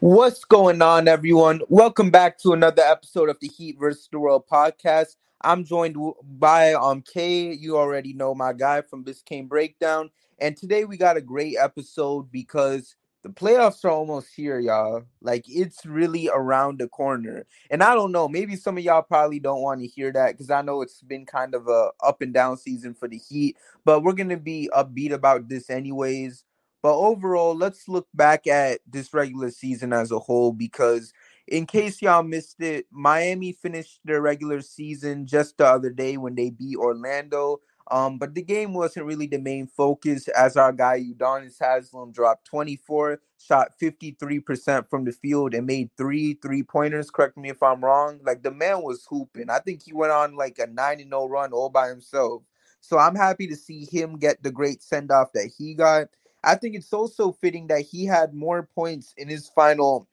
What's going on, everyone? Welcome back to another episode of the Heat vs. the World podcast. I'm joined by um Kay. You already know my guy from Biscayne Breakdown, and today we got a great episode because the playoffs are almost here, y'all. Like it's really around the corner, and I don't know. Maybe some of y'all probably don't want to hear that because I know it's been kind of a up and down season for the Heat, but we're gonna be upbeat about this anyways. But overall, let's look back at this regular season as a whole because, in case y'all missed it, Miami finished their regular season just the other day when they beat Orlando. Um, but the game wasn't really the main focus as our guy Udonis Haslem dropped 24, shot 53% from the field, and made three three pointers. Correct me if I'm wrong. Like the man was hooping. I think he went on like a 9 0 run all by himself. So I'm happy to see him get the great send off that he got. I think it's also fitting that he had more points in his final,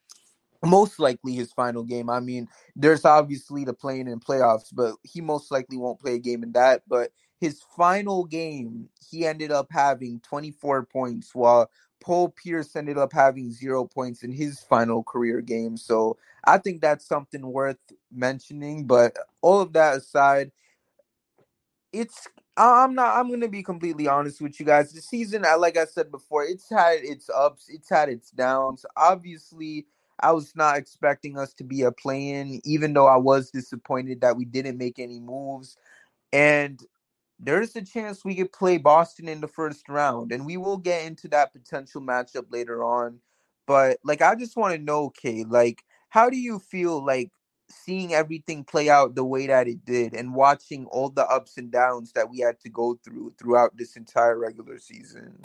most likely his final game. I mean, there's obviously the playing in playoffs, but he most likely won't play a game in that. But his final game, he ended up having 24 points, while Paul Pierce ended up having zero points in his final career game. So I think that's something worth mentioning. But all of that aside, it's I'm not. I'm gonna be completely honest with you guys. The season, like I said before, it's had its ups, it's had its downs. Obviously, I was not expecting us to be a play-in, even though I was disappointed that we didn't make any moves. And there's a chance we could play Boston in the first round, and we will get into that potential matchup later on. But like, I just want to know, Kay, like, how do you feel like seeing everything play out the way that it did and watching all the ups and downs that we had to go through throughout this entire regular season.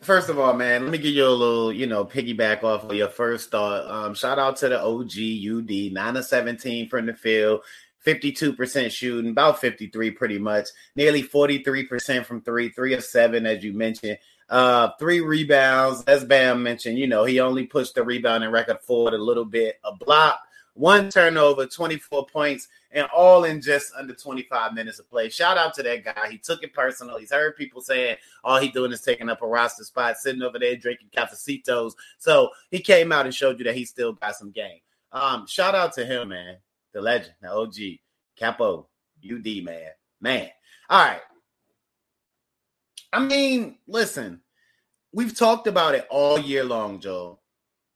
First of all, man, let me give you a little, you know, piggyback off of your first thought. Um, shout out to the OG UD, 9 of 17 from the field, 52% shooting, about 53 pretty much, nearly 43% from three, three of seven, as you mentioned. Uh, three rebounds, as Bam mentioned, you know, he only pushed the rebounding record forward a little bit, a block one turnover, 24 points, and all in just under 25 minutes of play. Shout out to that guy. He took it personal. He's heard people saying all he doing is taking up a roster spot, sitting over there drinking cafecitos. So he came out and showed you that he still got some game. Um, shout out to him, man. The legend, the OG, Capo, UD, man. Man. All right. I mean, listen, we've talked about it all year long, Joe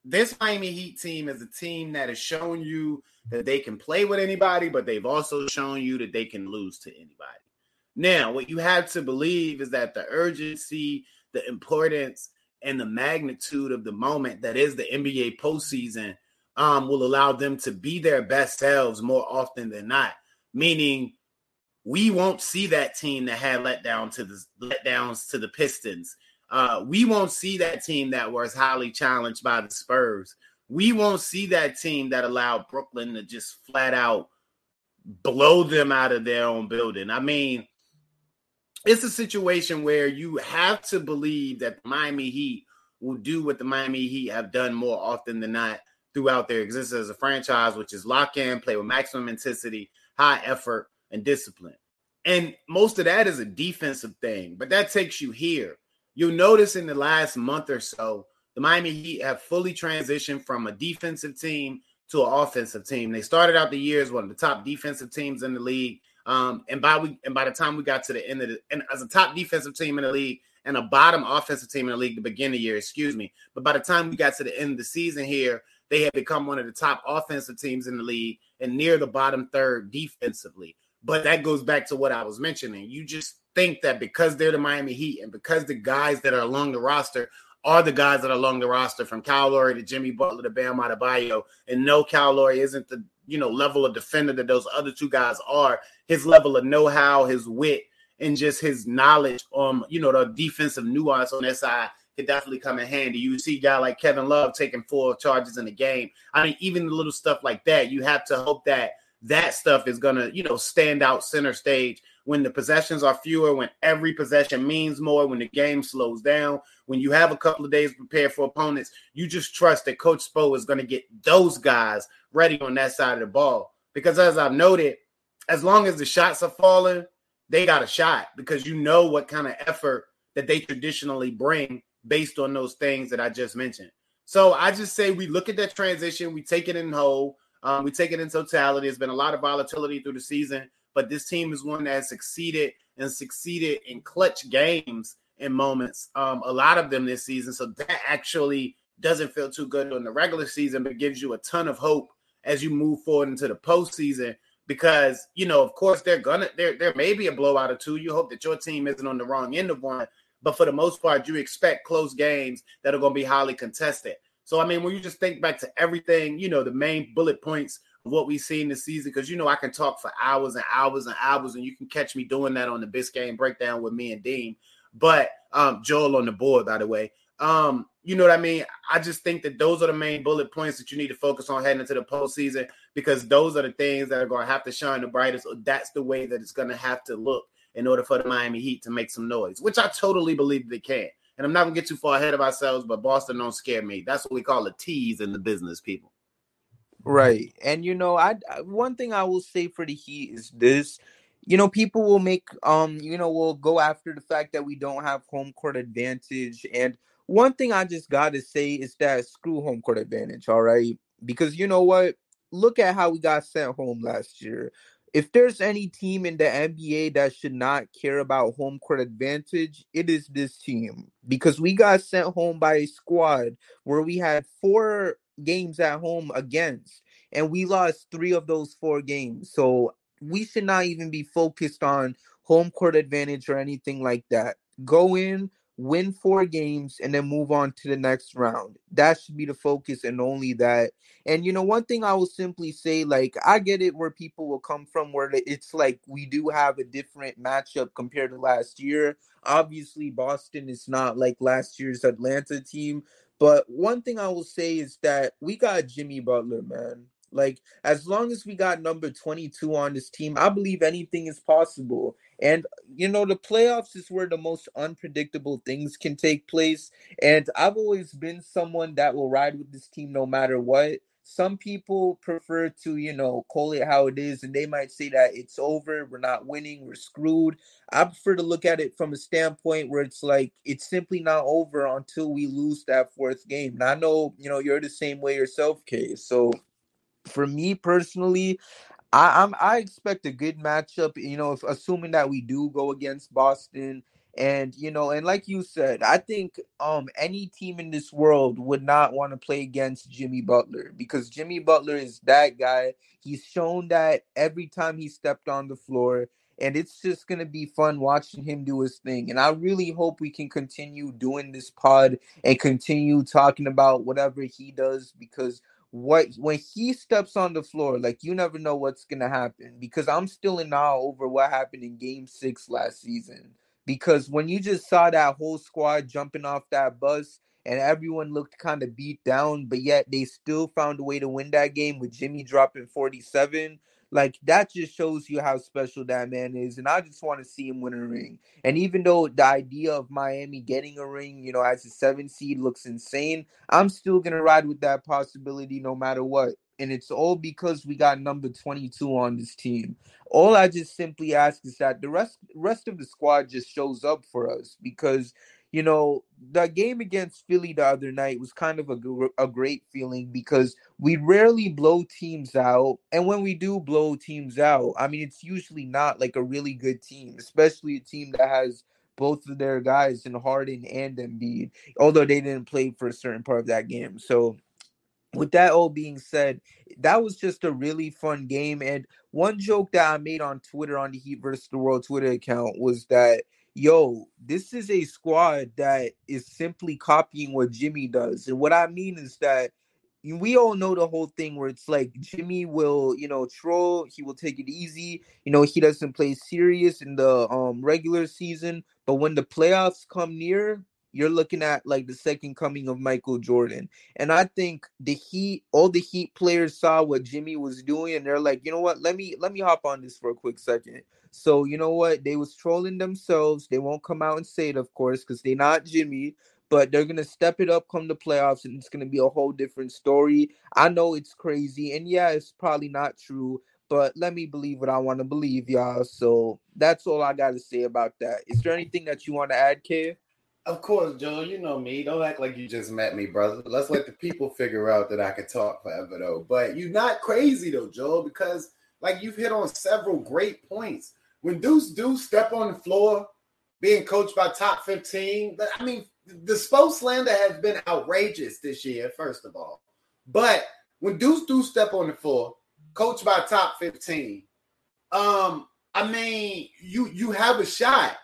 this Miami Heat team is a team that has shown you that they can play with anybody, but they've also shown you that they can lose to anybody. Now, what you have to believe is that the urgency, the importance, and the magnitude of the moment that is the NBA postseason um, will allow them to be their best selves more often than not. Meaning, we won't see that team that had let down to the letdowns to the Pistons uh, we won't see that team that was highly challenged by the Spurs. We won't see that team that allowed Brooklyn to just flat out blow them out of their own building. I mean, it's a situation where you have to believe that Miami Heat will do what the Miami Heat have done more often than not throughout their existence as a franchise, which is lock in, play with maximum intensity, high effort, and discipline. And most of that is a defensive thing, but that takes you here you'll notice in the last month or so, the Miami Heat have fully transitioned from a defensive team to an offensive team. They started out the year as one of the top defensive teams in the league. Um, and by we and by the time we got to the end of the and as a top defensive team in the league and a bottom offensive team in the league to begin the year, excuse me. But by the time we got to the end of the season here, they had become one of the top offensive teams in the league and near the bottom third defensively. But that goes back to what I was mentioning. You just think that because they're the Miami Heat and because the guys that are along the roster are the guys that are along the roster from Kyle Lowry to Jimmy Butler to Bam Adebayo, and no, Kyle Lowry isn't the you know level of defender that those other two guys are. His level of know-how, his wit, and just his knowledge on you know the defensive nuance on that side could definitely come in handy. You see guy like Kevin Love taking four charges in a game. I mean, even the little stuff like that, you have to hope that that stuff is gonna, you know, stand out center stage when the possessions are fewer, when every possession means more, when the game slows down, when you have a couple of days prepared for opponents, you just trust that Coach Spo is going to get those guys ready on that side of the ball. Because as I've noted, as long as the shots are falling, they got a shot because you know what kind of effort that they traditionally bring based on those things that I just mentioned. So I just say we look at that transition, we take it in whole, um, we take it in totality. There's been a lot of volatility through the season but this team is one that has succeeded and succeeded in clutch games and moments. Um, a lot of them this season. So that actually doesn't feel too good in the regular season, but gives you a ton of hope as you move forward into the postseason. Because you know, of course, they're gonna there there may be a blowout or two. You hope that your team isn't on the wrong end of one, but for the most part, you expect close games that are going to be highly contested. So I mean, when you just think back to everything, you know, the main bullet points of what we see in the season because you know I can talk for hours and hours and hours, and you can catch me doing that on the Biscayne breakdown with me and Dean. But um, Joel on the board, by the way. Um, you know what I mean? I just think that those are the main bullet points that you need to focus on heading into the postseason because those are the things that are going to have to shine the brightest. That's the way that it's going to have to look in order for the Miami Heat to make some noise, which I totally believe they can. And I'm not to get too far ahead of ourselves, but Boston don't scare me. That's what we call a tease in the business, people. Right. And you know, I one thing I will say for the Heat is this. You know, people will make um, you know, will go after the fact that we don't have home court advantage. And one thing I just gotta say is that screw home court advantage, all right? Because you know what? Look at how we got sent home last year. If there's any team in the NBA that should not care about home court advantage, it is this team. Because we got sent home by a squad where we had four games at home against, and we lost three of those four games. So we should not even be focused on home court advantage or anything like that. Go in, win four games, and then move on to the next round. That should be the focus and only that. And you know, one thing I will simply say, like, I get it where people will come from, where it's like we do have a different matchup compared to last year. Obviously, Boston is not like last year's Atlanta team, but one thing I will say is that we got Jimmy Butler, man. Like, as long as we got number 22 on this team, I believe anything is possible. And, you know, the playoffs is where the most unpredictable things can take place. And I've always been someone that will ride with this team no matter what some people prefer to, you know, call it how it is, and they might say that it's over, we're not winning, we're screwed. I prefer to look at it from a standpoint where it's like it's simply not over until we lose that fourth game. And I know, you know, you're the same way yourself, Kay. So for me personally, I, I'm I expect a good matchup. You know, if assuming that we do go against Boston and you know, and like you said, I think um any team in this world would not want to play against Jimmy Butler because Jimmy Butler is that guy. He's shown that every time he stepped on the floor, and it's just gonna be fun watching him do his thing. And I really hope we can continue doing this pod and continue talking about whatever he does because what when he steps on the floor, like you never know what's gonna happen. Because I'm still in awe over what happened in Game Six last season because when you just saw that whole squad jumping off that bus and everyone looked kind of beat down, but yet they still found a way to win that game with Jimmy dropping 47. Like that just shows you how special that man is. And I just want to see him win a ring. And even though the idea of Miami getting a ring, you know, as a seven seed looks insane, I'm still gonna ride with that possibility no matter what. And it's all because we got number 22 on this team. All I just simply ask is that the rest rest of the squad just shows up for us because you know the game against Philly the other night was kind of a, a great feeling because we rarely blow teams out and when we do blow teams out I mean it's usually not like a really good team especially a team that has both of their guys in Harden and Embiid although they didn't play for a certain part of that game so with that all being said, that was just a really fun game. And one joke that I made on Twitter on the Heat versus the World Twitter account was that, yo, this is a squad that is simply copying what Jimmy does. And what I mean is that we all know the whole thing where it's like Jimmy will, you know, troll, he will take it easy. You know, he doesn't play serious in the um regular season, but when the playoffs come near, you're looking at like the second coming of Michael Jordan. And I think the Heat, all the Heat players saw what Jimmy was doing, and they're like, you know what? Let me let me hop on this for a quick second. So you know what? They was trolling themselves. They won't come out and say it, of course, because they're not Jimmy. But they're gonna step it up come the playoffs, and it's gonna be a whole different story. I know it's crazy, and yeah, it's probably not true. But let me believe what I want to believe, y'all. So that's all I got to say about that. Is there anything that you want to add, Kay? Of course, Joe. You know me. Don't act like you just met me, brother. Let's let the people figure out that I could talk forever, though. But you're not crazy, though, Joe, because like you've hit on several great points. When Deuce do step on the floor, being coached by top 15, I mean, the Spo slander has been outrageous this year, first of all. But when Deuce do step on the floor, coached by top 15, um, I mean, you you have a shot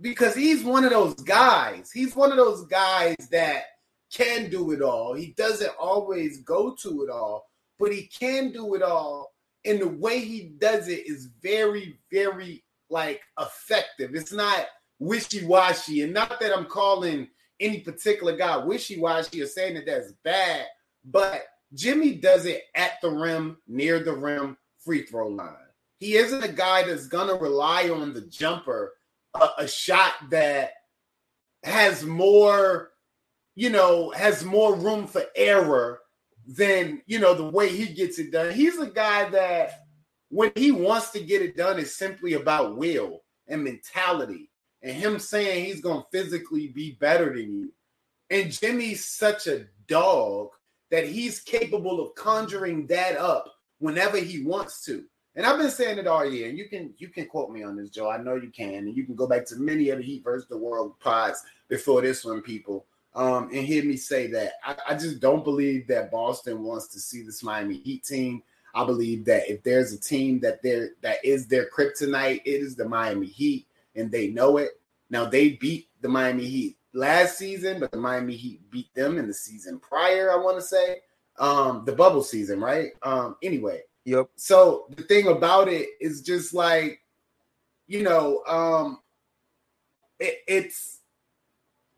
because he's one of those guys. He's one of those guys that can do it all. He doesn't always go to it all, but he can do it all. And the way he does it is very, very like effective. It's not wishy-washy. And not that I'm calling any particular guy wishy-washy or saying that that's bad, but Jimmy does it at the rim, near the rim, free throw line. He isn't a guy that's gonna rely on the jumper a, a shot that has more, you know, has more room for error than you know the way he gets it done. He's a guy that when he wants to get it done is simply about will and mentality and him saying he's going to physically be better than you. And Jimmy's such a dog that he's capable of conjuring that up whenever he wants to. And I've been saying it all year, and you can you can quote me on this, Joe. I know you can, and you can go back to many of the Heat versus the World pods before this one, people, um, and hear me say that. I, I just don't believe that Boston wants to see this Miami Heat team. I believe that if there's a team that there that is their kryptonite, it is the Miami Heat, and they know it. Now they beat the Miami Heat last season, but the Miami Heat beat them in the season prior. I want to say, um, the bubble season, right? Um, anyway, Yep. So the thing about it is just like, you know, um, it, it's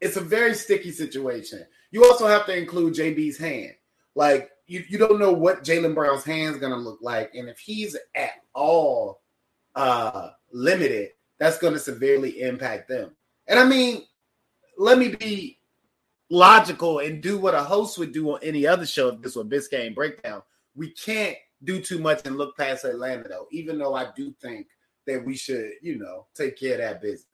it's a very sticky situation. You also have to include JB's hand. Like you, you don't know what Jaylen Brown's hand's gonna look like, and if he's at all uh limited, that's gonna severely impact them. And I mean, let me be logical and do what a host would do on any other show if this was Biscayne breakdown. We can't do too much and look past Atlanta though, even though I do think that we should, you know, take care of that business.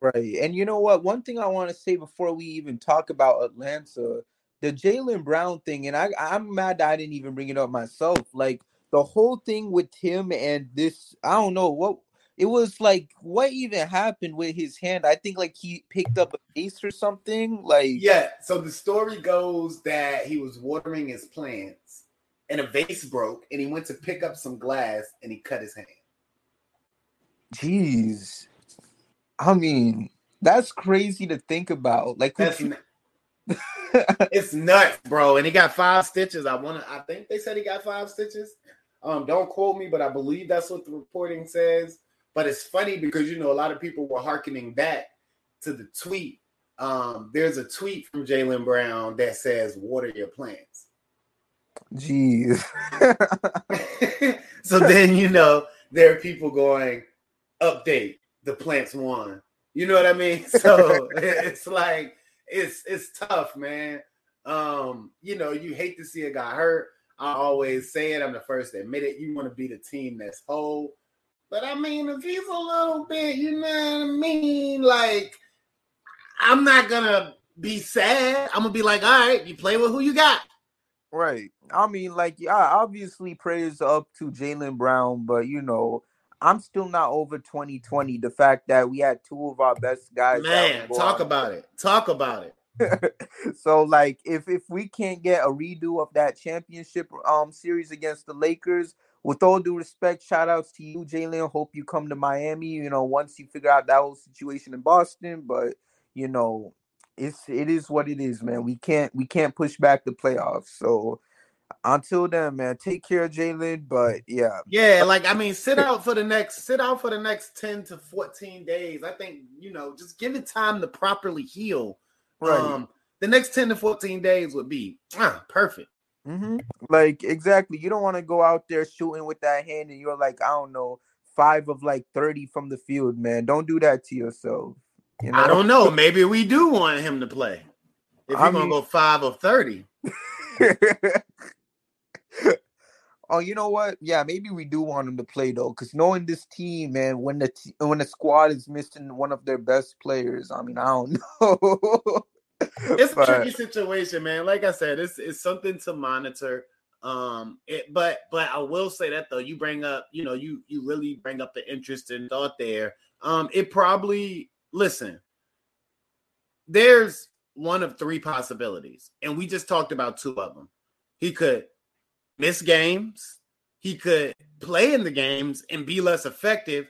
Right. And you know what? One thing I want to say before we even talk about Atlanta, the Jaylen Brown thing, and I I'm mad I didn't even bring it up myself. Like the whole thing with him and this, I don't know what it was like what even happened with his hand i think like he picked up a piece or something like yeah so the story goes that he was watering his plants and a vase broke, and he went to pick up some glass and he cut his hand. Jeez, I mean that's crazy to think about. Like, that's you... it's nuts, bro. And he got five stitches. I want to. I think they said he got five stitches. Um, don't quote me, but I believe that's what the reporting says. But it's funny because you know a lot of people were harkening back to the tweet. Um, there's a tweet from Jaylen Brown that says, "Water your plants." Jeez. so then you know there are people going, update the plants won. You know what I mean? So it's like it's it's tough, man. Um, you know, you hate to see a guy hurt. I always say it, I'm the first to admit it. You want to be the team that's whole. But I mean, if he's a little bit, you know what I mean? Like, I'm not gonna be sad. I'm gonna be like, all right, you play with who you got. Right. I mean, like, yeah, obviously praise up to Jaylen Brown, but you know, I'm still not over 2020. The fact that we had two of our best guys. Man, talk about it. Talk about it. so like if if we can't get a redo of that championship um series against the Lakers, with all due respect, shout outs to you, Jaylen. Hope you come to Miami, you know, once you figure out that whole situation in Boston. But you know, it's it is what it is, man. We can't we can't push back the playoffs. So Until then, man, take care of Jaylen. But yeah, yeah, like I mean, sit out for the next sit out for the next ten to fourteen days. I think you know, just give it time to properly heal. Right. Um, the next ten to fourteen days would be ah, perfect. Mm-hmm. Like exactly, you don't want to go out there shooting with that hand, and you're like, I don't know, five of like thirty from the field, man. Don't do that to yourself. You know? I don't know. Maybe we do want him to play. If you're gonna go five of thirty. oh, you know what? Yeah, maybe we do want him to play though, because knowing this team, man, when the t- when the squad is missing one of their best players, I mean, I don't know it's a tricky situation, man. Like I said, it's it's something to monitor. Um, it, but but I will say that though, you bring up, you know, you you really bring up the interest and thought there. Um, it probably listen. There's one of three possibilities, and we just talked about two of them. He could miss games, he could play in the games and be less effective,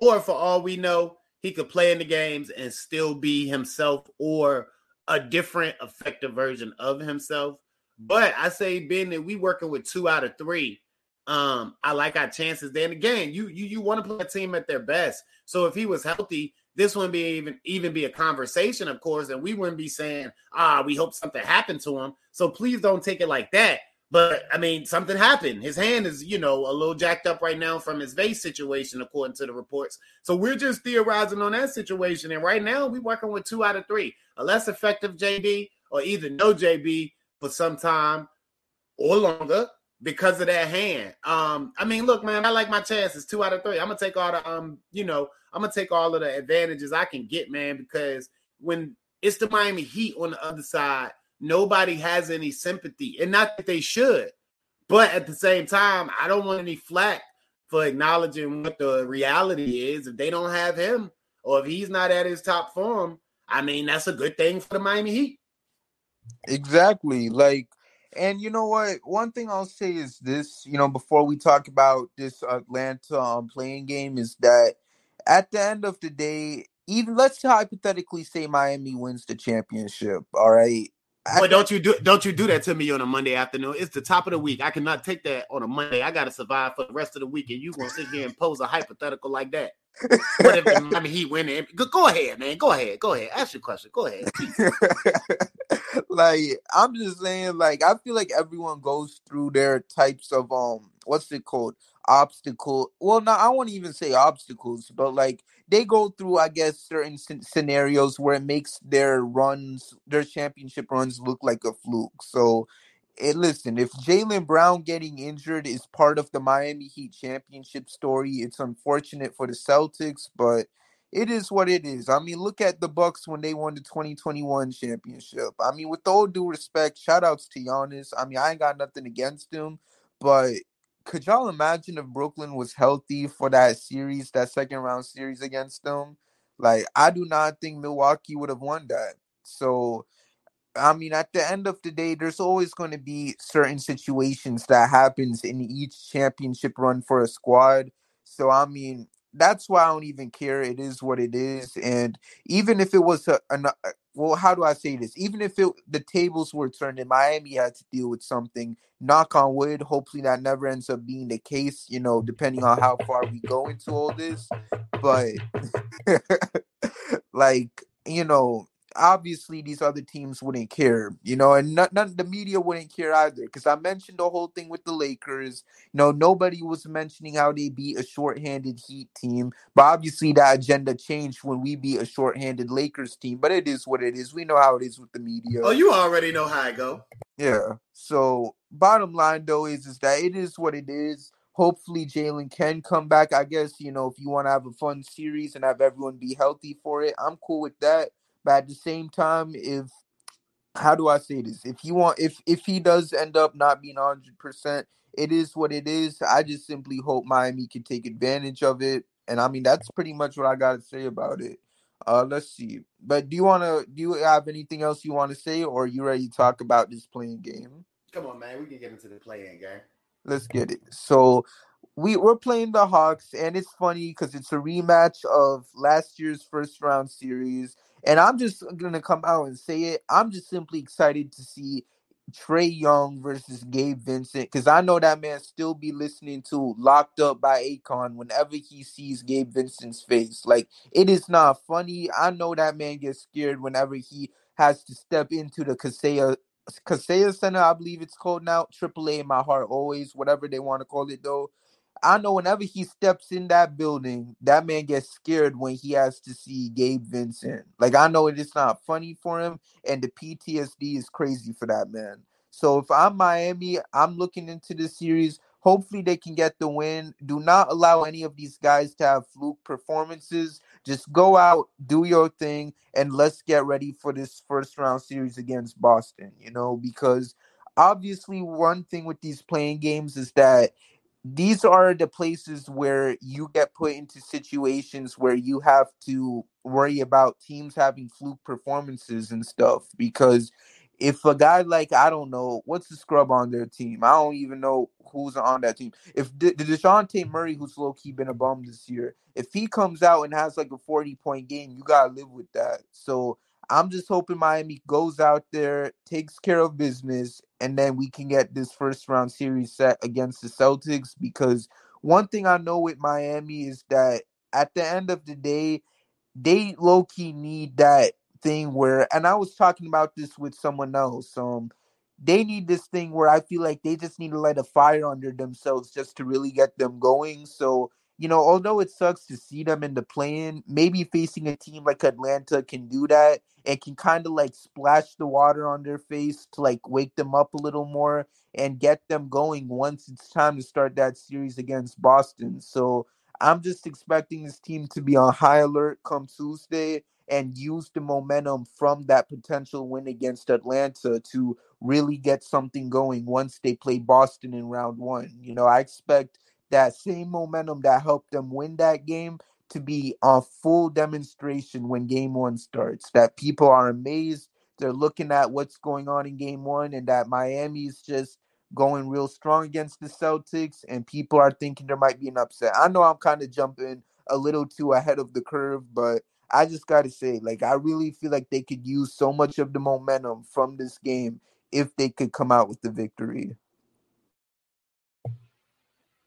or for all we know, he could play in the games and still be himself or a different effective version of himself. But I say being that we working with two out of three, um, I like our chances. Then again, you you you want to play a team at their best. So if he was healthy, this wouldn't be even even be a conversation, of course, and we wouldn't be saying, ah, we hope something happened to him. So please don't take it like that. But I mean, something happened. His hand is, you know, a little jacked up right now from his vase situation, according to the reports. So we're just theorizing on that situation. And right now, we're working with two out of three a less effective JB or either no JB for some time or longer because of that hand. Um, I mean, look, man, I like my chances two out of three. I'm gonna take all the um, you know, I'm gonna take all of the advantages I can get, man, because when it's the Miami Heat on the other side nobody has any sympathy, and not that they should. But at the same time, I don't want any flack for acknowledging what the reality is. If they don't have him, or if he's not at his top form, I mean, that's a good thing for the Miami Heat. Exactly. Like, and you know what? One thing I'll say is this, you know, before we talk about this Atlanta um, play-in game, is that at the end of the day, even let's hypothetically say Miami wins the championship, all right? But don't you do don't you do that to me on a Monday afternoon? It's the top of the week. I cannot take that on a Monday. I got to survive for the rest of the week, and you gonna sit here and pose a hypothetical like that? what if the Miami Heat win? Go, go ahead, man. Go ahead. Go ahead. Ask your question. Go ahead. like I'm just saying, like I feel like everyone goes through their types of um, what's it called? obstacle well no i won't even say obstacles but like they go through i guess certain scenarios where it makes their runs their championship runs look like a fluke so it, listen if Jaylen brown getting injured is part of the miami heat championship story it's unfortunate for the celtics but it is what it is. I mean, look at the Bucks when they won the 2021 championship. I mean, with all due respect, shout outs to Giannis. I mean, I ain't got nothing against him, but could y'all imagine if Brooklyn was healthy for that series, that second round series against them? Like, I do not think Milwaukee would have won that. So, I mean, at the end of the day, there's always going to be certain situations that happens in each championship run for a squad. So, I mean, that's why I don't even care. It is what it is, and even if it was a, a uh, well, how do I say this? Even if it, the tables were turned and Miami had to deal with something, knock on wood, hopefully that never ends up being the case, you know, depending on how far we go into all this. But, like, you know, obviously these other teams wouldn't care, you know, and none, none the media wouldn't care either. Because I mentioned the whole thing with the Lakers. You know, nobody was mentioning how they beat a shorthanded Heat team, but obviously that agenda changed when we beat a shorthanded Lakers team. But it is what it is. We know how it is with the media. Oh, you already know how I go. Yeah. So bottom line though is is that it is what it is. Hopefully Jaylen can come back. I guess you know if you want to have a fun series and have everyone be healthy for it, I'm cool with that. But at the same time, if how do I say this? If you want, if if he does end up not being hundred percent, it is what it is. I just simply hope Miami can take advantage of it. And I mean, that's pretty much what I got to say about it. Uh, let's see. But do you want to? Do you have anything else you want to say, or are you ready to talk about this play-in game? Come on, man. We can get into the play-in game. Let's get it. So we we're playing the Hawks, and it's funny because it's a rematch of last year's first round series. And I'm just gonna come out and say it. I'm just simply excited to see Trae Young versus Gabe Vincent because I know that man still be listening to Locked Up by Akon whenever he sees Gabe Vincent's face. Like it is not funny. I know that man gets scared whenever he has to step into the Kaseya Kaseya Center, I believe it's called now. AAA in my heart always, whatever they want to call it though. I know whenever he steps in that building, that man gets scared when he has to see Gabe Vincent. Like I know it is not funny for him, and the PTSD is crazy for that man. So if I'm Miami, I'm looking into the series. Hopefully they can get the win. Do not allow any of these guys to have fluke performances. Just go out, do your thing, and let's get ready for this first round series against Boston, you know, because obviously one thing with these play-in games is that these are the places where you get put into situations where you have to worry about teams having fluke performances and stuff because if a guy like I don't know what's the scrub on their team, I don't even know who's on that team. If the, the Dejounte Murray, who's low key been a bum this year, if he comes out and has like a forty point game, you gotta live with that. So I'm just hoping Miami goes out there, takes care of business, and then we can get this first round series set against the Celtics. Because one thing I know with Miami is that at the end of the day, they low key need that thing where, and I was talking about this with someone else. Um, they need this thing where I feel like they just need to light a fire under themselves just to really get them going. So, you know, although it sucks to see them in the play-in, maybe facing a team like Atlanta can do that and can kind of like splash the water on their face to like wake them up a little more and get them going once it's time to start that series against Boston. So I'm just expecting this team to be on high alert come Tuesday and use the momentum from that potential win against Atlanta to really get something going once they play Boston in round one. You know, I expect that same momentum that helped them win that game to be a full demonstration when game one starts. That people are amazed. They're looking at what's going on in game one and that Miami's just going real strong against the Celtics and people are thinking there might be an upset. I know I'm kind of jumping a little too ahead of the curve, but I just got to say, like, I really feel like they could use so much of the momentum from this game if they could come out with the victory.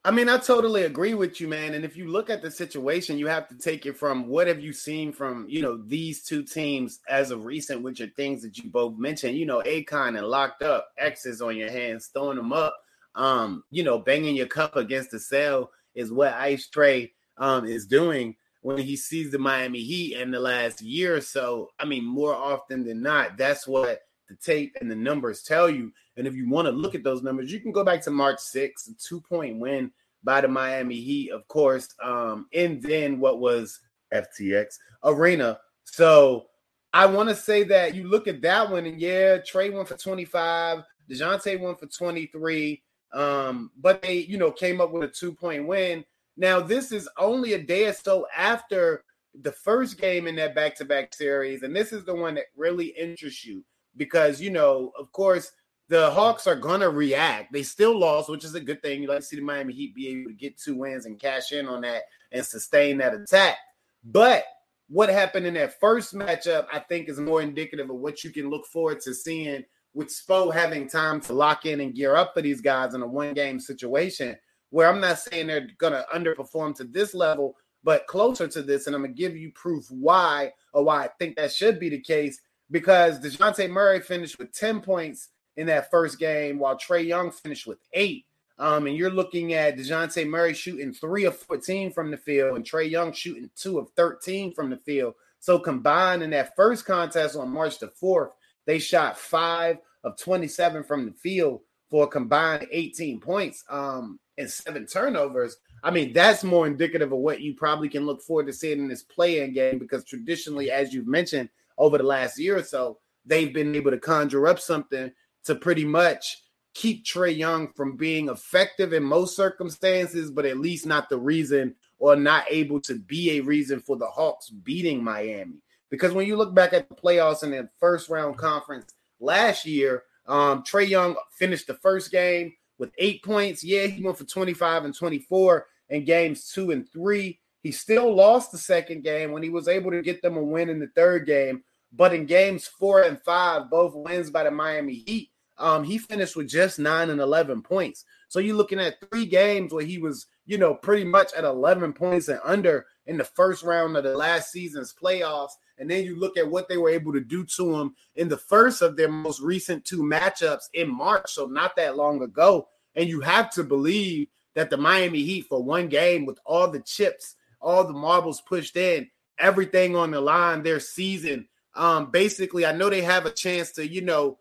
I mean, I totally agree with you, man. And if you look at the situation, you have to take it from what have you seen from, you know, these two teams as of recent, which are things that you both mentioned, you know, Akon and locked up, X's on your hands, throwing them up, um, you know, banging your cup against the cell is what Ice Trae um, is doing when he sees the Miami Heat in the last year or so. I mean, more often than not, that's what the tape and the numbers tell you. And if you want to look at those numbers, you can go back to March 6th, a two point win by the Miami Heat, of course, um, and then what was FTX Arena. So I want to say that you look at that one, and yeah, Trae went for 25, DeJounte went for 23. Um, but they, you know, came up with a two point win. Now, this is only a day or so after the first game in that back to back series. And this is the one that really interests you because, you know, of course, the Hawks are to react. They still lost, which is a good thing. You like to see the Miami Heat be able to get two wins and cash in on that and sustain that attack. But what happened in that first matchup, I think, is more indicative of what you can look forward to seeing with Spo having time to lock in and gear up for these guys in a one game situation where I'm not saying they're to underperform to this level, but closer to this. And I'm to give you proof why or why I think that should be the case because DeJounte Murray finished with 10 points in that first game while Trae Young finished with eight. Um, and you're looking at DeJounte Murray shooting three of 14 from the field and Trae Young shooting two of 13 from the field. So combined in that first contest on March the 4th, they shot five of 27 from the field for a combined 18 points um, and seven turnovers. I mean, that's more indicative of what you probably can look forward to seeing in this play-in game because traditionally, as you've mentioned over the last year or so, they've been able to conjure up something to pretty much keep Trae Young from being effective in most circumstances, but at least not the reason or not able to be a reason for the Hawks beating Miami. Because when you look back at the playoffs in the first round conference last year, um, Trae Young finished the first game with eight points. Yeah, he went for 25 and 24 in games two and three. He still lost the second game when he was able to get them a win in the third game. But in games four and five, both wins by the Miami Heat, um, he finished with just nine and 11 points. So you're looking at three games where he was, you know, pretty much at 11 points and under in the first round of the last season's playoffs. And then you look at what they were able to do to him in the first of their most recent two matchups in March. So not that long ago. And you have to believe that the Miami Heat, for one game with all the chips, all the marbles pushed in, everything on the line, their season. Um, basically, I know they have a chance to, you know,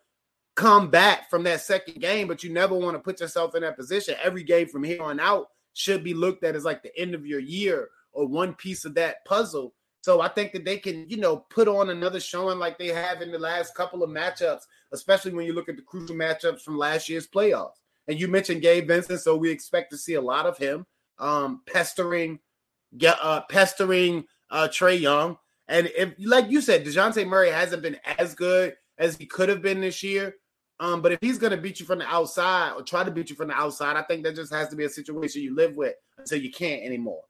come back from that second game, but you never want to put yourself in that position. Every game from here on out should be looked at as like the end of your year or one piece of that puzzle. So I think that they can, you know, put on another showing like they have in the last couple of matchups, especially when you look at the crucial matchups from last year's playoffs. And you mentioned Gabe Vincent, so we expect to see a lot of him um, pestering, uh, pestering uh, Trae Young. And if, like you said, Dejounte Murray hasn't been as good as he could have been this year. Um, but if he's to beat you from the outside or try to beat you from the outside, I think that just has to be a situation you live with until you can't anymore.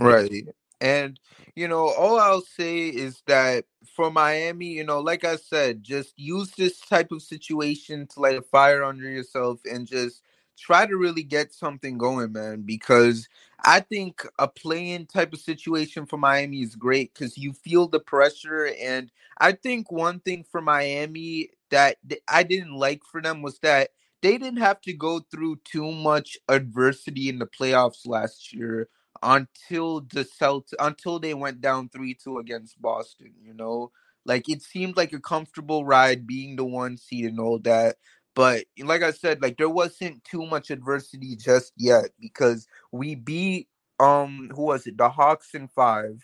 Right. And, you know, all I'll say is that for Miami, you know, like I said, just use this type of situation to light a fire under yourself and just try to really get something going, man, because I think a play-in type of situation for Miami is great because you feel the pressure. And I think one thing for Miami that I didn't like for them was that they didn't have to go through too much adversity in the playoffs last year until the Celt until they went down 3-2 against Boston, you know? Like it seemed like a comfortable ride being the one seed and all that. But like I said, like there wasn't too much adversity just yet because we beat um who was it? The Hawks in 5.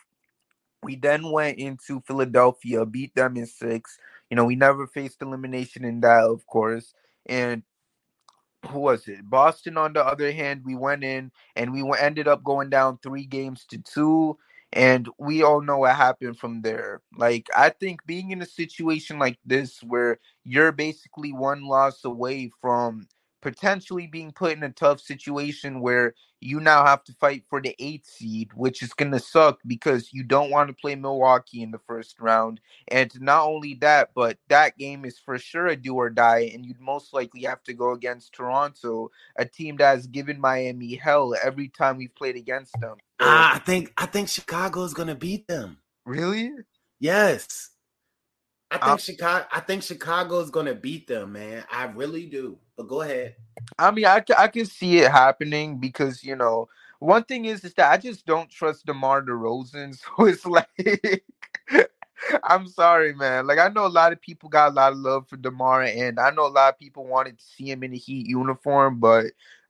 We then went into Philadelphia, beat them in 6. You know, we never faced elimination in that, of course. And who was it? Boston, on the other hand, we went in and we ended up going down three games to two. And we all know what happened from there. Like, I think being in a situation like this where you're basically one loss away from potentially being put in a tough situation where you now have to fight for the eighth seed, which is going to suck because you don't want to play Milwaukee in the first round. And not only that, but that game is for sure a do or die, and you'd most likely have to go against Toronto, a team that has given Miami hell every time we've played against them. I think I think Chicago is going to beat them. Really? Yes. I think Chicago. I think Chicago is going to beat them, man. I really do. But go ahead. I mean, I, I can see it happening because you know one thing is is that I just don't trust DeMar DeRozan. So it's like I'm sorry, man. Like I know a lot of people got a lot of love for DeMar, and I know a lot of people wanted to see him in a Heat uniform, but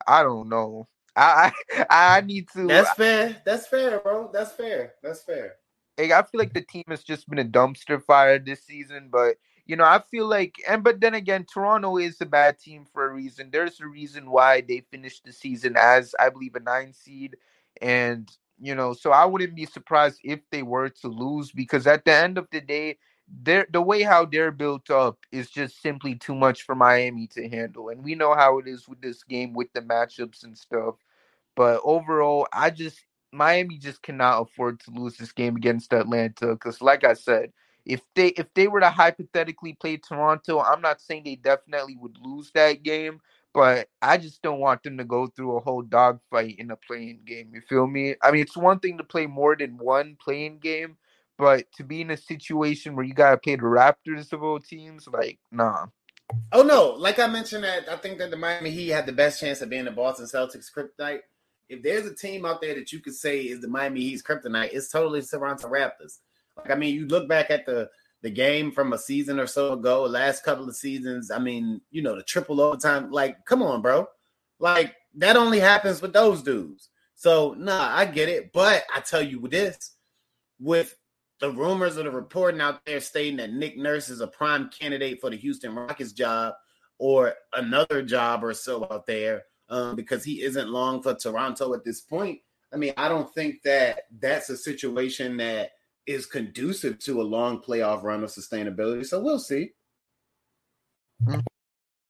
I don't know. I I, I need to. That's fair. That's fair, bro. That's fair. That's fair. I feel like the team has just been a dumpster fire this season, but you know, I feel like, and but then again, Toronto is a bad team for a reason. There's a reason why they finished the season as, I believe, a nine seed, and you know, so I wouldn't be surprised if they were to lose because at the end of the day, they're the way how they're built up is just simply too much for Miami to handle, and we know how it is with this game with the matchups and stuff. But overall, I just Miami just cannot afford to lose this game against Atlanta because, like I said, if they if they were to hypothetically play Toronto, I'm not saying they definitely would lose that game, but I just don't want them to go through a whole dogfight in a play-in game. You feel me? I mean, it's one thing to play more than one play-in game, but to be in a situation where you gotta play the Raptors of all teams, like, nah. Oh no, like I mentioned that I think that the Miami Heat had the best chance of being the Boston Celtics kryptonite. If there's a team out there that you could say is the Miami Heat's kryptonite, it's totally Toronto Raptors. Like I mean, you look back at the the game from a season or so ago, last couple of seasons. I mean, you know, the triple overtime. Like, come on, bro. Like that only happens with those dudes. So nah, I get it. But I tell you this, with the rumors of the reporting out there stating that Nick Nurse is a prime candidate for the Houston Rockets job or another job or so out there, um, because he isn't long for Toronto at this point. I mean, I don't think that that's a situation that is conducive to a long playoff run of sustainability. So we'll see.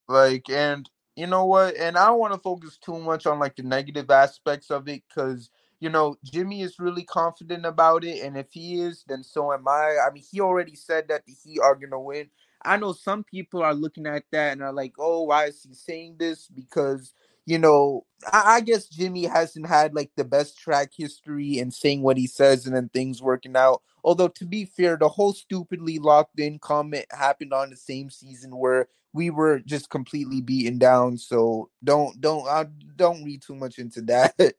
Like, and you know what? And I don't want to focus too much on like the negative aspects of it because you know, Jimmy is really confident about it, and if he is, then so am I. I mean, he already said that the Heat are gonna win. I know some people are looking at that and are like, "Oh, why is he saying this?" Because you know, I, I, guess Jimmy hasn't had like the best track history in saying what he says and then things working out. Although to be fair, the whole stupidly locked in comment happened on the same season where we were just completely beaten down. So don't don't I don't read too much into that.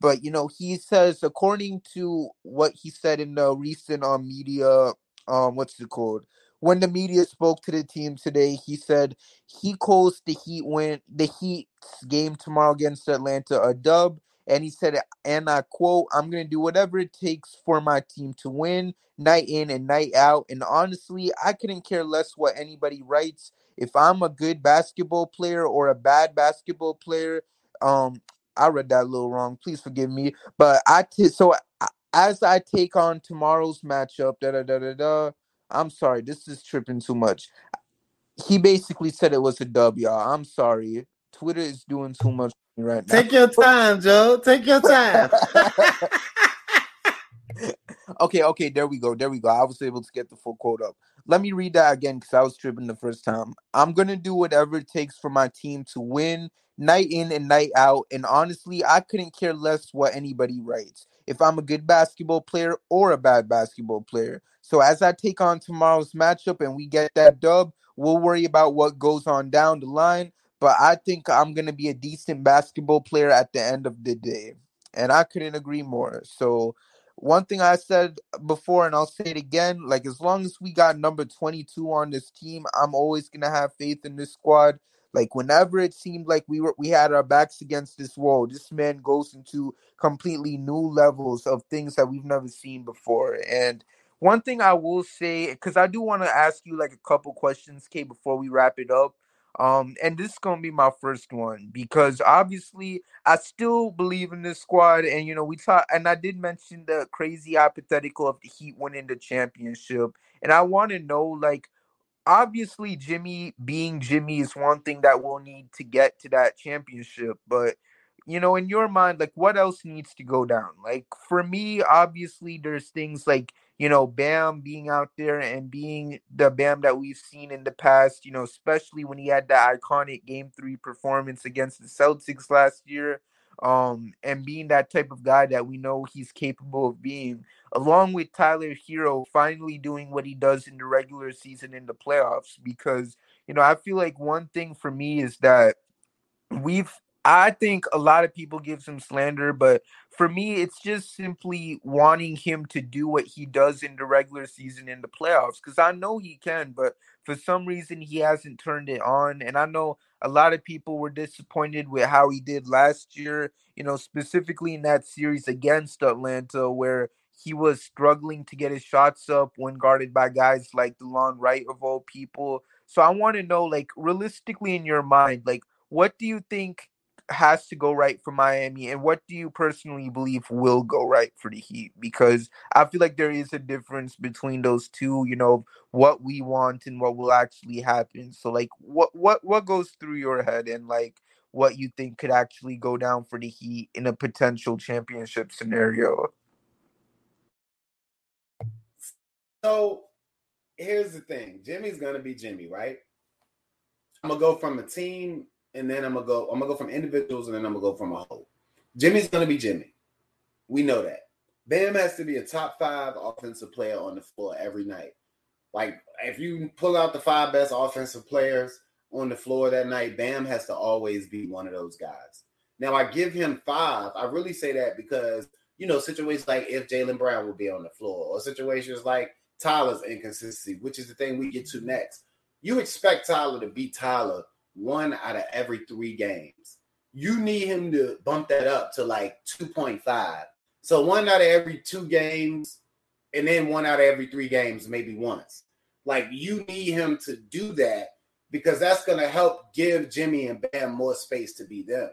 but you know, he says according to what he said in the recent um media um what's it called when the media spoke to the team today, he said he calls the Heat win the Heat game tomorrow against Atlanta a dub. And he said, and I quote, I'm gonna do whatever it takes for my team to win, night in and night out. And honestly, I couldn't care less what anybody writes. If I'm a good basketball player or a bad basketball player, um, I read that a little wrong. Please forgive me. But I t- so as I take on tomorrow's matchup, da da da da da. I'm sorry, this is tripping too much. He basically said it was a dub, y'all. I'm sorry. Twitter is doing too much right now. Take your time, Joe. Take your time. okay, okay, there we go. There we go. I was able to get the full quote up. Let me read that again because I was tripping the first time. I'm gonna do whatever it takes for my team to win night in and night out. And honestly, I couldn't care less what anybody writes. If I'm a good basketball player or a bad basketball player. So as I take on tomorrow's matchup and we get that dub, we'll worry about what goes on down the line. But I think I'm gonna be a decent basketball player at the end of the day. And I couldn't agree more. So one thing I said before, and I'll say it again like, as long as we got number 22 on this team, I'm always going to have faith in this squad. Like whenever it seemed like we were we had our backs against this wall, this man goes into completely new levels of things that we've never seen before. And one thing I will say, because I do want to ask you like a couple questions, Kay, before we wrap it up. Um, and this is gonna be my first one because obviously I still believe in this squad, and you know we talk, and I did mention the crazy hypothetical of the Heat winning the championship, and I want to know like obviously Jimmy being Jimmy is one thing that we'll need to get to that championship, but you know, in your mind, like what else needs to go down? Like for me, obviously there's things like, you know, Bam being out there and being the Bam that we've seen in the past, you know, especially when he had that iconic game three performance against the Celtics last year um, and being that type of guy that we know he's capable of being, along with Tyler Herro finally doing what he does in the regular season in the playoffs. Because, you know, I feel like one thing for me is that we've I think a lot of people give him slander, but for me, it's just simply wanting him to do what he does in the regular season in the playoffs. Because I know he can, but for some reason he hasn't turned it on. And I know a lot of people were disappointed with how he did last year, you know, specifically in that series against Atlanta, where he was struggling to get his shots up when guarded by guys like Delon Wright of all people. So I want to know, like, realistically in your mind, like, what do you think has to go right for Miami, and what do you personally believe will go right for the Heat? Because I feel like there is a difference between those two. You know what we want and what will actually happen. So, like, what what what goes through your head, and like what you think could actually go down for the Heat in a potential championship scenario? So, here's the thing: Jimmy's gonna be Jimmy, right? I'm gonna go from a team and then I'm gonna go. I'm gonna go from individuals, and then I'm gonna go from a whole. Jimmy's gonna be Jimmy. We know that. Bam has to be a top five offensive player on the floor every night. Like if you pull out the five best offensive players on the floor that night, Bam has to always be one of those guys. Now I give him five. I really say that because you know situations like if Jaylen Brown will be on the floor, or situations like Tyler's inconsistency, which is the thing we get to next. You expect Tyler to be Tyler one out of every three games. You need him to bump that up to like 2.5. So one out of every two games, and then one out of every three games, maybe once. Like you need him to do that because that's going to help give Jimmy and Bam more space to be them.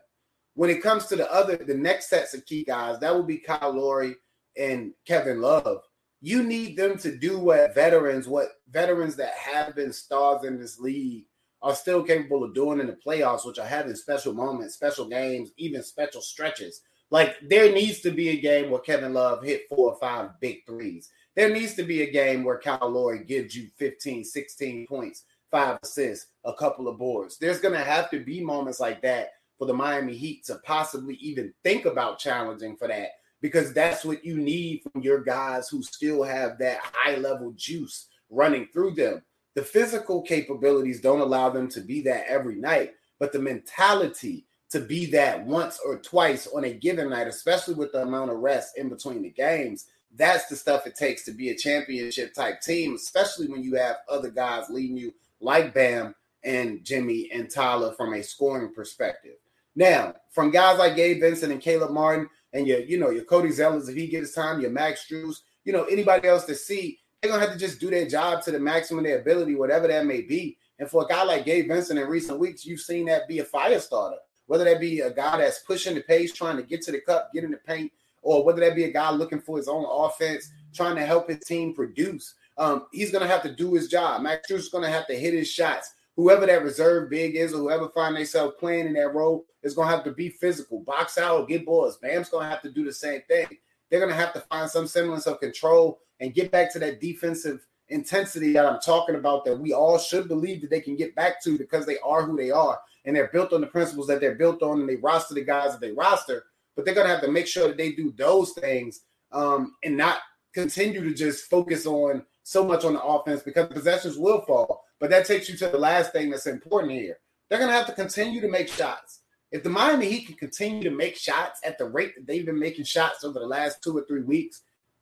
When it comes to the other, the next sets of key guys, that will be Kyle Lowry and Kevin Love. You need them to do what veterans, what veterans that have been stars in this league are still capable of doing in the playoffs, which are having special moments, special games, even special stretches. Like there needs to be a game where Kevin Love hit four or five big threes. There needs to be a game where Kyle Lowry gives you 15, 16 points, five assists, a couple of boards. There's going to have to be moments like that for the Miami Heat to possibly even think about challenging for that because that's what you need from your guys who still have that high level juice running through them. The physical capabilities don't allow them to be that every night, but the mentality to be that once or twice on a given night, especially with the amount of rest in between the games, that's the stuff it takes to be a championship type team, especially when you have other guys leading you like Bam and Jimmy and Tyler from a scoring perspective. Now, from guys like Gabe Vincent and Caleb Martin, and your, you know, your Cody Zellers, if he gets time, your Max Strus, you know, anybody else to see, they're gonna have to just do their job to the maximum of their ability, whatever that may be. And for a guy like Gabe Vincent in recent weeks, you've seen that be a fire starter. Whether that be a guy that's pushing the pace, trying to get to the cup, get in the paint, or whether that be a guy looking for his own offense, trying to help his team produce. Um, he's gonna have to do his job. Max is gonna have to hit his shots. Whoever that reserve big is, or whoever find themselves playing in that role, is gonna have to be physical, box out, get boards. Bam's gonna have to do the same thing. They're gonna have to find some semblance of control and get back to that defensive intensity that I'm talking about that we all should believe that they can get back to because they are who they are and they're built on the principles that they're built on and they roster the guys that they roster. But they're gonna have to make sure that they do those things um, and not continue to just focus on so much on the offense because possessions will fall. But that takes you to the last thing that's important here. They're gonna have to continue to make shots. If the Miami Heat can continue to make shots at the rate that they've been making shots over the last two or three weeks,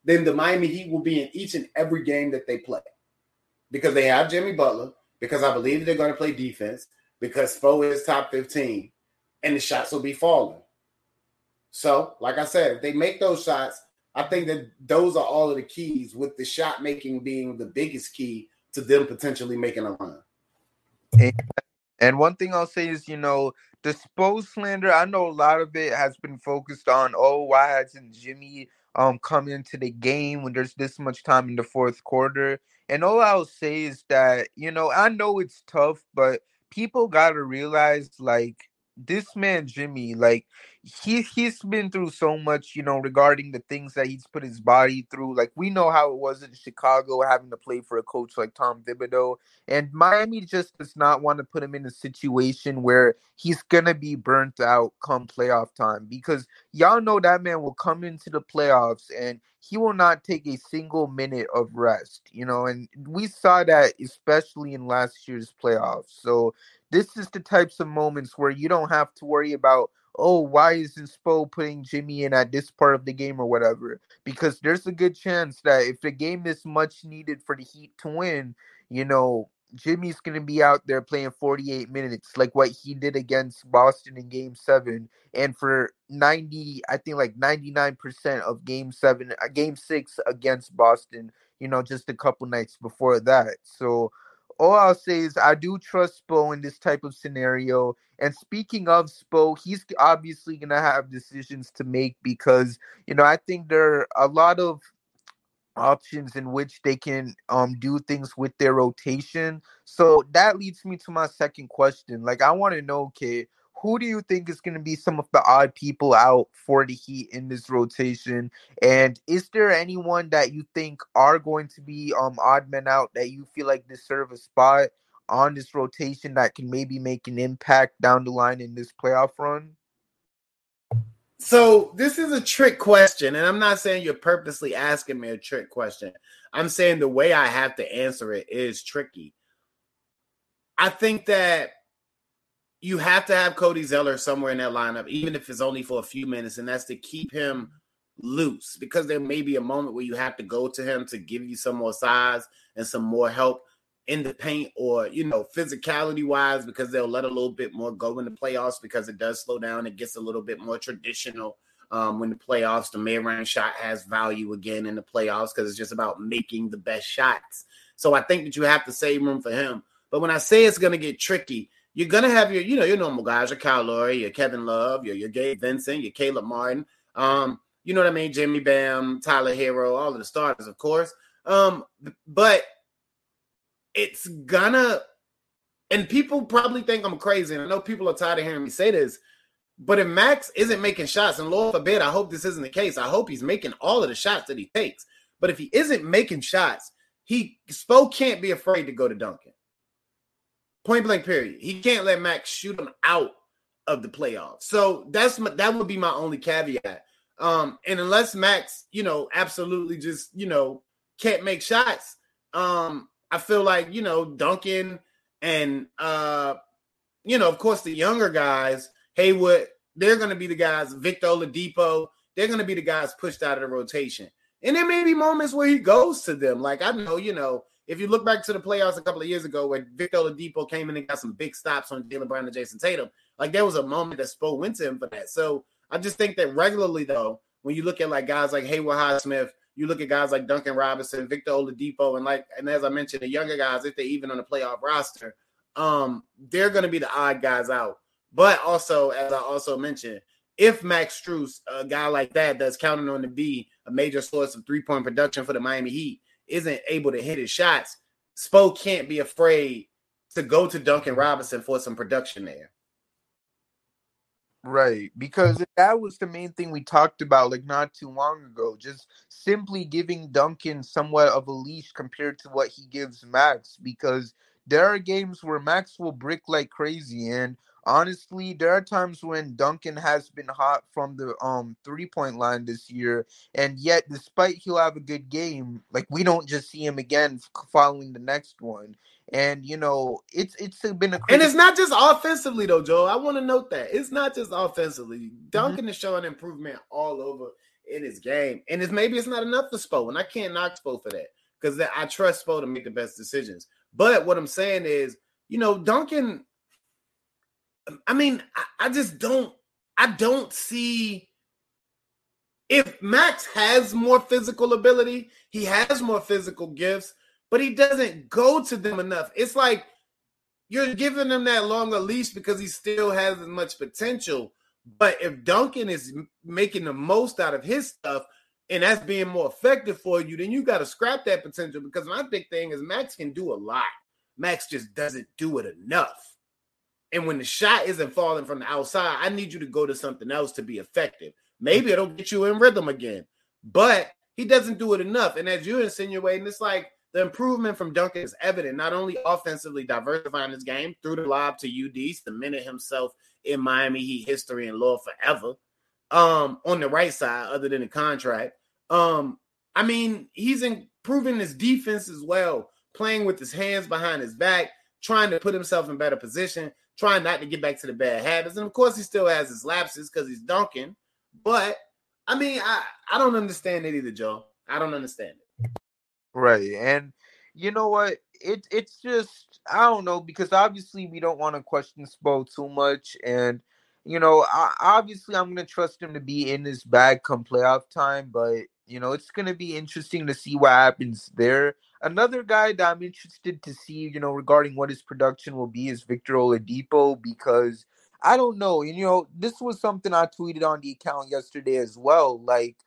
then the Miami Heat will be in each and every game that they play because they have Jimmy Butler, because I believe they're going to play defense, because Spo is top 15, and the shots will be falling. So, like I said, if they make those shots, I think that those are all of the keys, with the shot making being the biggest key to them potentially making a run. And one thing I'll say is, you know, the Spo slander, I know a lot of it has been focused on, oh, why hasn't Jimmy um come into the game when there's this much time in the fourth quarter? And all I'll say is that, you know, I know it's tough, but people gotta realize like this man Jimmy, like he he's been through so much, you know, regarding the things that he's put his body through. Like we know how it was in Chicago having to play for a coach like Tom Thibodeau, and Miami just does not want to put him in a situation where he's gonna be burnt out come playoff time because y'all know that man will come into the playoffs and he will not take a single minute of rest, you know, and we saw that especially in last year's playoffs. So this is the types of moments where you don't have to worry about oh, why isn't Spo putting Jimmy in at this part of the game or whatever? Because there's a good chance that if the game is much needed for the Heat to win, you know, Jimmy's going to be out there playing 48 minutes, like what he did against Boston in game seven. And for 90, I think like 99% of game seven, uh, game six against Boston, you know, just a couple nights before that. So, all I'll say is I do trust Spo in this type of scenario. And speaking of Spo, he's obviously going to have decisions to make because, you know, I think there are a lot of options in which they can um do things with their rotation. So that leads me to my second question. Like I want to know, okay, who do you think is going to be some of the odd people out for the Heat in this rotation? And is there anyone that you think are going to be um odd men out that you feel like deserve a spot on this rotation that can maybe make an impact down the line in this playoff run? So this is a trick question, and I'm not saying you're purposely asking me a trick question. I'm saying the way I have to answer it is tricky. I think that you have to have Cody Zeller somewhere in that lineup, even if it's only for a few minutes, and that's to keep him loose because there may be a moment where you have to go to him to give you some more size and some more help in the paint or you know physicality wise because they'll let a little bit more go in the playoffs because it does slow down. It gets a little bit more traditional um, when the playoffs the mid-range shot has value again in the playoffs because it's just about making the best shots. So i think that you have to save room for him. But when i say it's going to get tricky you're gonna have your, you know, your normal guys, your Kyle Lowry, your Kevin Love, your your Gabe Vincent, your Caleb Martin. Um, you know what I mean? Jimmy Bam, Tyler Herro, all of the starters, of course. Um, but it's gonna and people probably think I'm crazy. And I know people are tired of hearing me say this, But if Max isn't making shots, and Lord forbid, I hope this isn't the case. I hope he's making all of the shots that he takes. But if he isn't making shots, he Spo can't be afraid to go to Duncan. Point blank, period. He can't let Max shoot him out of the playoffs. So that's my, that would be my only caveat. Um, and unless Max, you know, absolutely just you know can't make shots, um, I feel like you know Duncan and uh, you know, of course, the younger guys, Haywood, they're going to be the guys. Victor Oladipo, they're going to be the guys pushed out of the rotation. And there may be moments where he goes to them. Like I know, you know, if you look back to the playoffs a couple of years ago where Victor Oladipo came in and got some big stops on Jaylen Brown and Jayson Tatum, like there was a moment that Spo went to him for that. So I just think that regularly though, when you look at like guys like Haywood Highsmith, you look at guys like Duncan Robinson, Victor Oladipo, and like and as I mentioned, the younger guys, if they're even on the playoff roster, um, they're to be the odd guys out. But also, as I also mentioned, if Max Strus, a guy like that that's counting on to be a major source of three point production for the Miami Heat, isn't able to hit his shots, Spo can't be afraid to go to Duncan Robinson for some production there. Right, because that was the main thing we talked about like not too long ago. Just simply giving Duncan somewhat of a leash compared to what he gives Max. Because there are games where Max will brick like crazy, and honestly, there are times when Duncan has been hot from the um three point line this year, and yet despite he'll have a good game, like we don't just see him again following the next one. And you know, it's it's been a and it's not just offensively though, Joe. I want to note that it's not just offensively. Mm-hmm. Duncan mm-hmm. is showing improvement all over in his game, and it's maybe it's not enough for Spo, and I can't knock Spo for that because I trust Spo to make the best decisions. But what I'm saying is, you know, Duncan. I mean, I, I just don't. I don't see if Max has more physical ability, he has more physical gifts, but he doesn't go to them enough. It's like you're giving him that longer leash because he still has as much potential. But if Duncan is making the most out of his stuff and that's being more effective for you, then you got to scrap that potential because my big thing is Max can do a lot. Max just doesn't do it enough. And when the shot isn't falling from the outside, I need you to go to something else to be effective. Maybe it'll get you in rhythm again, but he doesn't do it enough. And as you're insinuating, it's like the improvement from Duncan is evident, not only offensively diversifying his game through the lob to UD, cemented himself in Miami Heat history and lore forever. Um, on the right side, other than the contract. Um, I mean, he's improving his defense as well, playing with his hands behind his back, trying to put himself in better position, trying not to get back to the bad habits. And of course, he still has his lapses because he's Duncan. But I mean, I, I don't understand it either, Joe. I don't understand it. Right. And you know what? It it's just I don't know because obviously we don't want to question Spo too much, and you know, I, obviously I'm gonna trust him to be in this bag come playoff time, but you know it's gonna be interesting to see what happens there. Another guy that I'm interested to see, you know, regarding what his production will be is Victor Oladipo because I don't know, you know, this was something I tweeted on the account yesterday as well. Like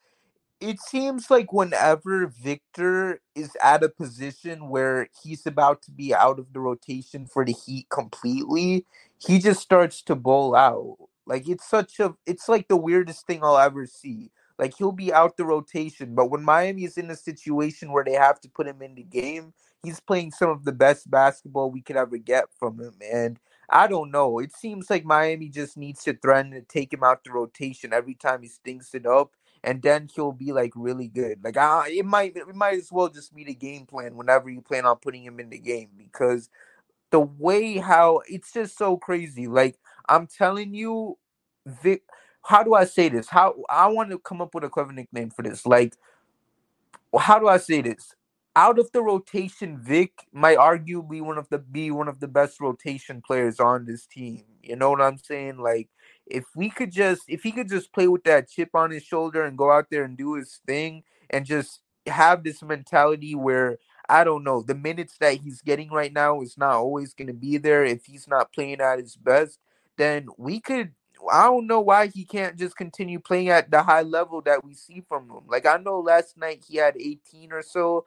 it seems like whenever Victor is at a position where he's about to be out of the rotation for the Heat completely, he just starts to bowl out. Like it's such a it's like the weirdest thing I'll ever see. Like he'll be out the rotation, but when Miami is in a situation where they have to put him in the game, he's playing some of the best basketball we could ever get from him. And I don't know. It seems like Miami just needs to threaten to take him out the rotation every time he stinks it up and then he'll be like really good. Like I, it might it might as well just be the game plan whenever you plan on putting him in the game because the way how it's just so crazy. Like I'm telling you, Vic. How do I say this? How I want to come up with a clever nickname for this. Like, how do I say this? Out of the rotation, Vic might arguably one of the be one of the best rotation players on this team. You know what I'm saying? Like if we could just if he could just play with that chip on his shoulder and go out there and do his thing and just have this mentality where I don't know the minutes that he's getting right now is not always going to be there if he's not playing at his best then we could I don't know why he can't just continue playing at the high level that we see from him. Like I know last night he had 18 or so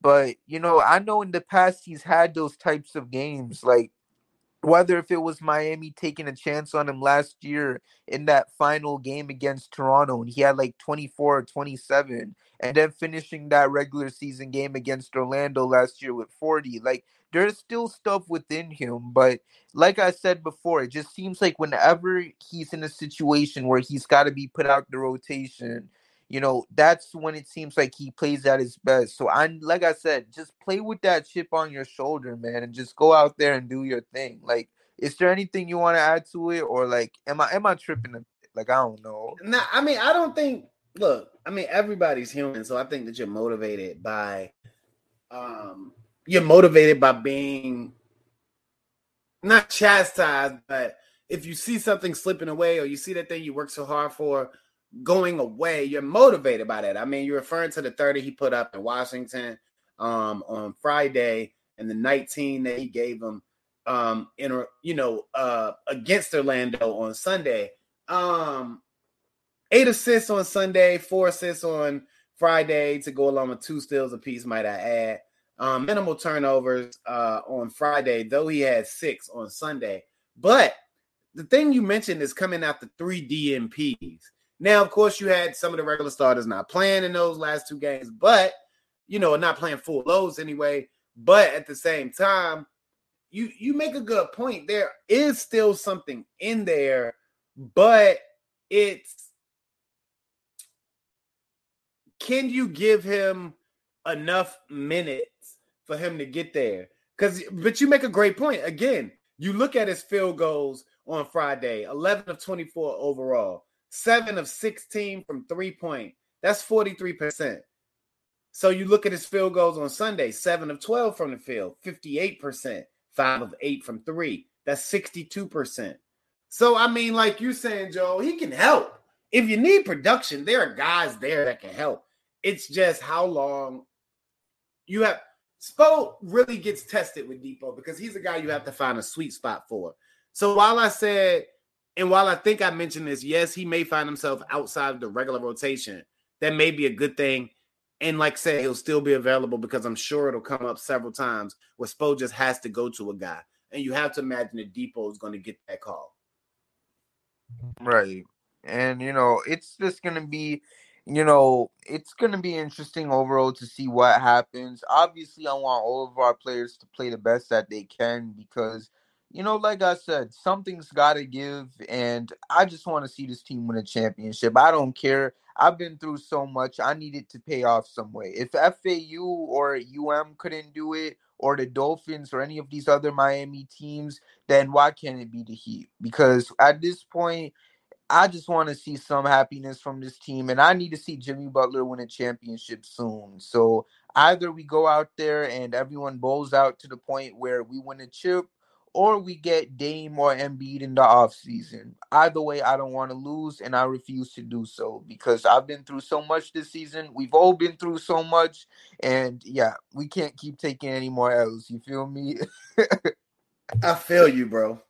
but you know I know in the past he's had those types of games like whether if it was Miami taking a chance on him last year in that final game against Toronto and he had like 24 or 27 and then finishing that regular season game against Orlando last year with 40 like there's still stuff within him but like I said before it just seems like whenever he's in a situation where he's got to be put out the rotation you know, that's when it seems like he plays at his best. So I like I said, just play with that chip on your shoulder, man, and just go out there and do your thing. Like, is there anything you want to add to it, or like, am I am I tripping? Like, I don't know. No, I mean, I don't think. Look, I mean, everybody's human, so I think that you're motivated by, um, you're motivated by being not chastised, but if you see something slipping away or you see that thing you work so hard for going away, you're motivated by that. I mean, you're referring to the 30 he put up in Washington um, on Friday and the 19 that he gave him um, in you know uh, against Orlando on Sunday. Um, eight assists on Sunday, four assists on Friday to go along with two steals apiece, might I add. Um, minimal turnovers uh, on Friday, though he had six on Sunday. But the thing you mentioned is coming out the three DNPs. Now, of course, you had some of the regular starters not playing in those last two games, but you know, not playing full loads anyway. But at the same time, you you make a good point. There is still something in there, but it's can you give him enough minutes for him to get there? Because but you make a great point. Again, you look at his field goals on Friday, 11 of 24 overall seven of 16 from three point. That's 43%. So you look at his field goals on Sunday, seven of 12 from the field, 58%, five of eight from three. That's 62%. So, I mean, like you saying, Joe, he can help. If you need production, there are guys there that can help. It's just how long you have. Spo really gets tested with Dipo because he's a guy you have to find a sweet spot for. So while I said and while I think I mentioned this, yes, he may find himself outside of the regular rotation. That may be a good thing. And like I said, he'll still be available because I'm sure it'll come up several times where Spo just has to go to a guy. And you have to imagine that Dipo is going to get that call. Right. And, you know, it's just going to be, you know, it's going to be interesting overall to see what happens. Obviously, I want all of our players to play the best that they can because you know, like I said, something's got to give, and I just want to see this team win a championship. I don't care. I've been through so much. I need it to pay off some way. If FAU or UM couldn't do it, or the Dolphins or any of these other Miami teams, then why can't it be the Heat? Because at this point, I just want to see some happiness from this team, and I need to see Jimmy Butler win a championship soon. So either we go out there and everyone bowls out to the point where we win a chip, or we get Dame or Embiid in the offseason. Either way, I don't want to lose, and I refuse to do so because I've been through so much this season. We've all been through so much, and yeah, we can't keep taking any more L's. You feel me? I feel you, bro.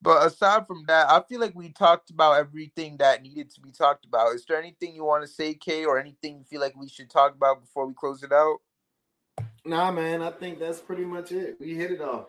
But aside from that, I feel like we talked about everything that needed to be talked about. Is there anything you want to say, Kay, or anything you feel like we should talk about before we close it out? Nah, man, I think that's pretty much it. We hit it off.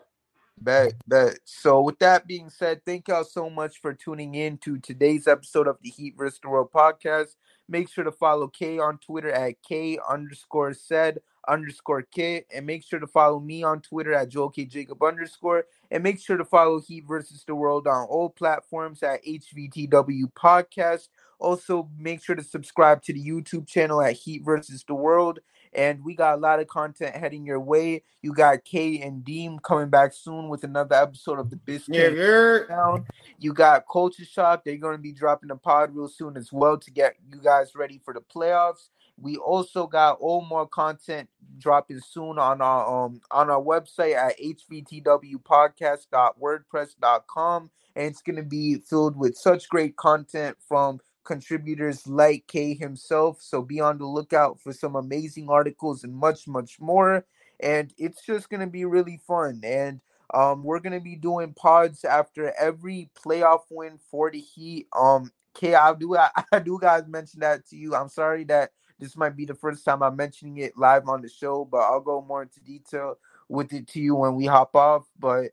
Bet, bet. So, with that being said, thank y'all so much for tuning in to today's episode of the Heat vs. the World podcast. Make sure to follow K on Twitter at K underscore said underscore K, and make sure to follow me on Twitter at Joel K Jacob underscore, and make sure to follow Heat versus the World on all platforms at HVTW podcast. Also, make sure to subscribe to the YouTube channel at Heat versus the World and we got a lot of content heading your way. You got Kay and Deem coming back soon with another episode of the Biscuit. Yeah. You got Culture Shock. They're going to be dropping a pod real soon as well to get you guys ready for the playoffs. We also got all more content dropping soon on our um on our website at hvtwpodcast.wordpress.com and it's going to be filled with such great content from contributors like Kay himself. So be on the lookout for some amazing articles and much, much more. And it's just going to be really fun. And um, we're going to be doing pods after every playoff win for the Heat. Um, Kay, I do, I, I do guys mention that to you. I'm sorry that this might be the first time I'm mentioning it live on the show, but I'll go more into detail with it to you when we hop off. But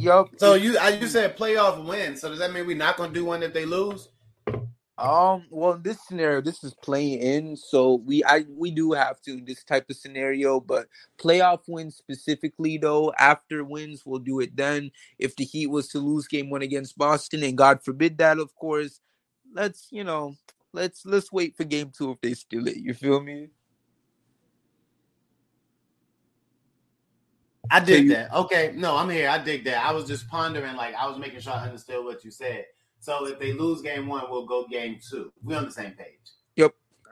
Yup. So you I, you said playoff win. So does that mean we're not gonna do one if they lose? Um. Well, in this scenario, this is playing in, so we I we do have to this type of scenario. But playoff wins specifically, though, after wins, we'll do it then. If the Heat was to lose Game One against Boston, and God forbid that, of course, let's you know, let's let's wait for Game Two if they steal it. You feel me? I So dig you- that. Okay, no, I'm here. I dig that. I was just pondering, like I was making sure I understood what you said. So if they lose game one, we'll go game two. We're on the same page.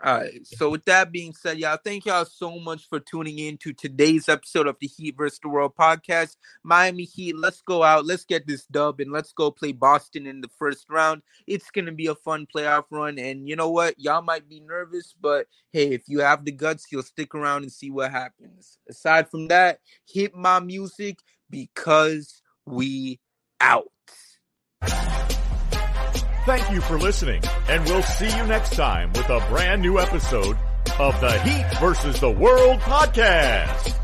All right. So with that being said, y'all, thank y'all so much for tuning in to today's episode of the Heat versus the World podcast. Miami Heat, let's go out, let's get this dub, and let's go play Boston in the first round. It's gonna be a fun playoff run, and you know what? Y'all might be nervous, but hey, if you have the guts, you'll stick around and see what happens. Aside from that, hit my music because we out. Thank you for listening, and we'll see you next time with a brand new episode of the Heat versus the World podcast.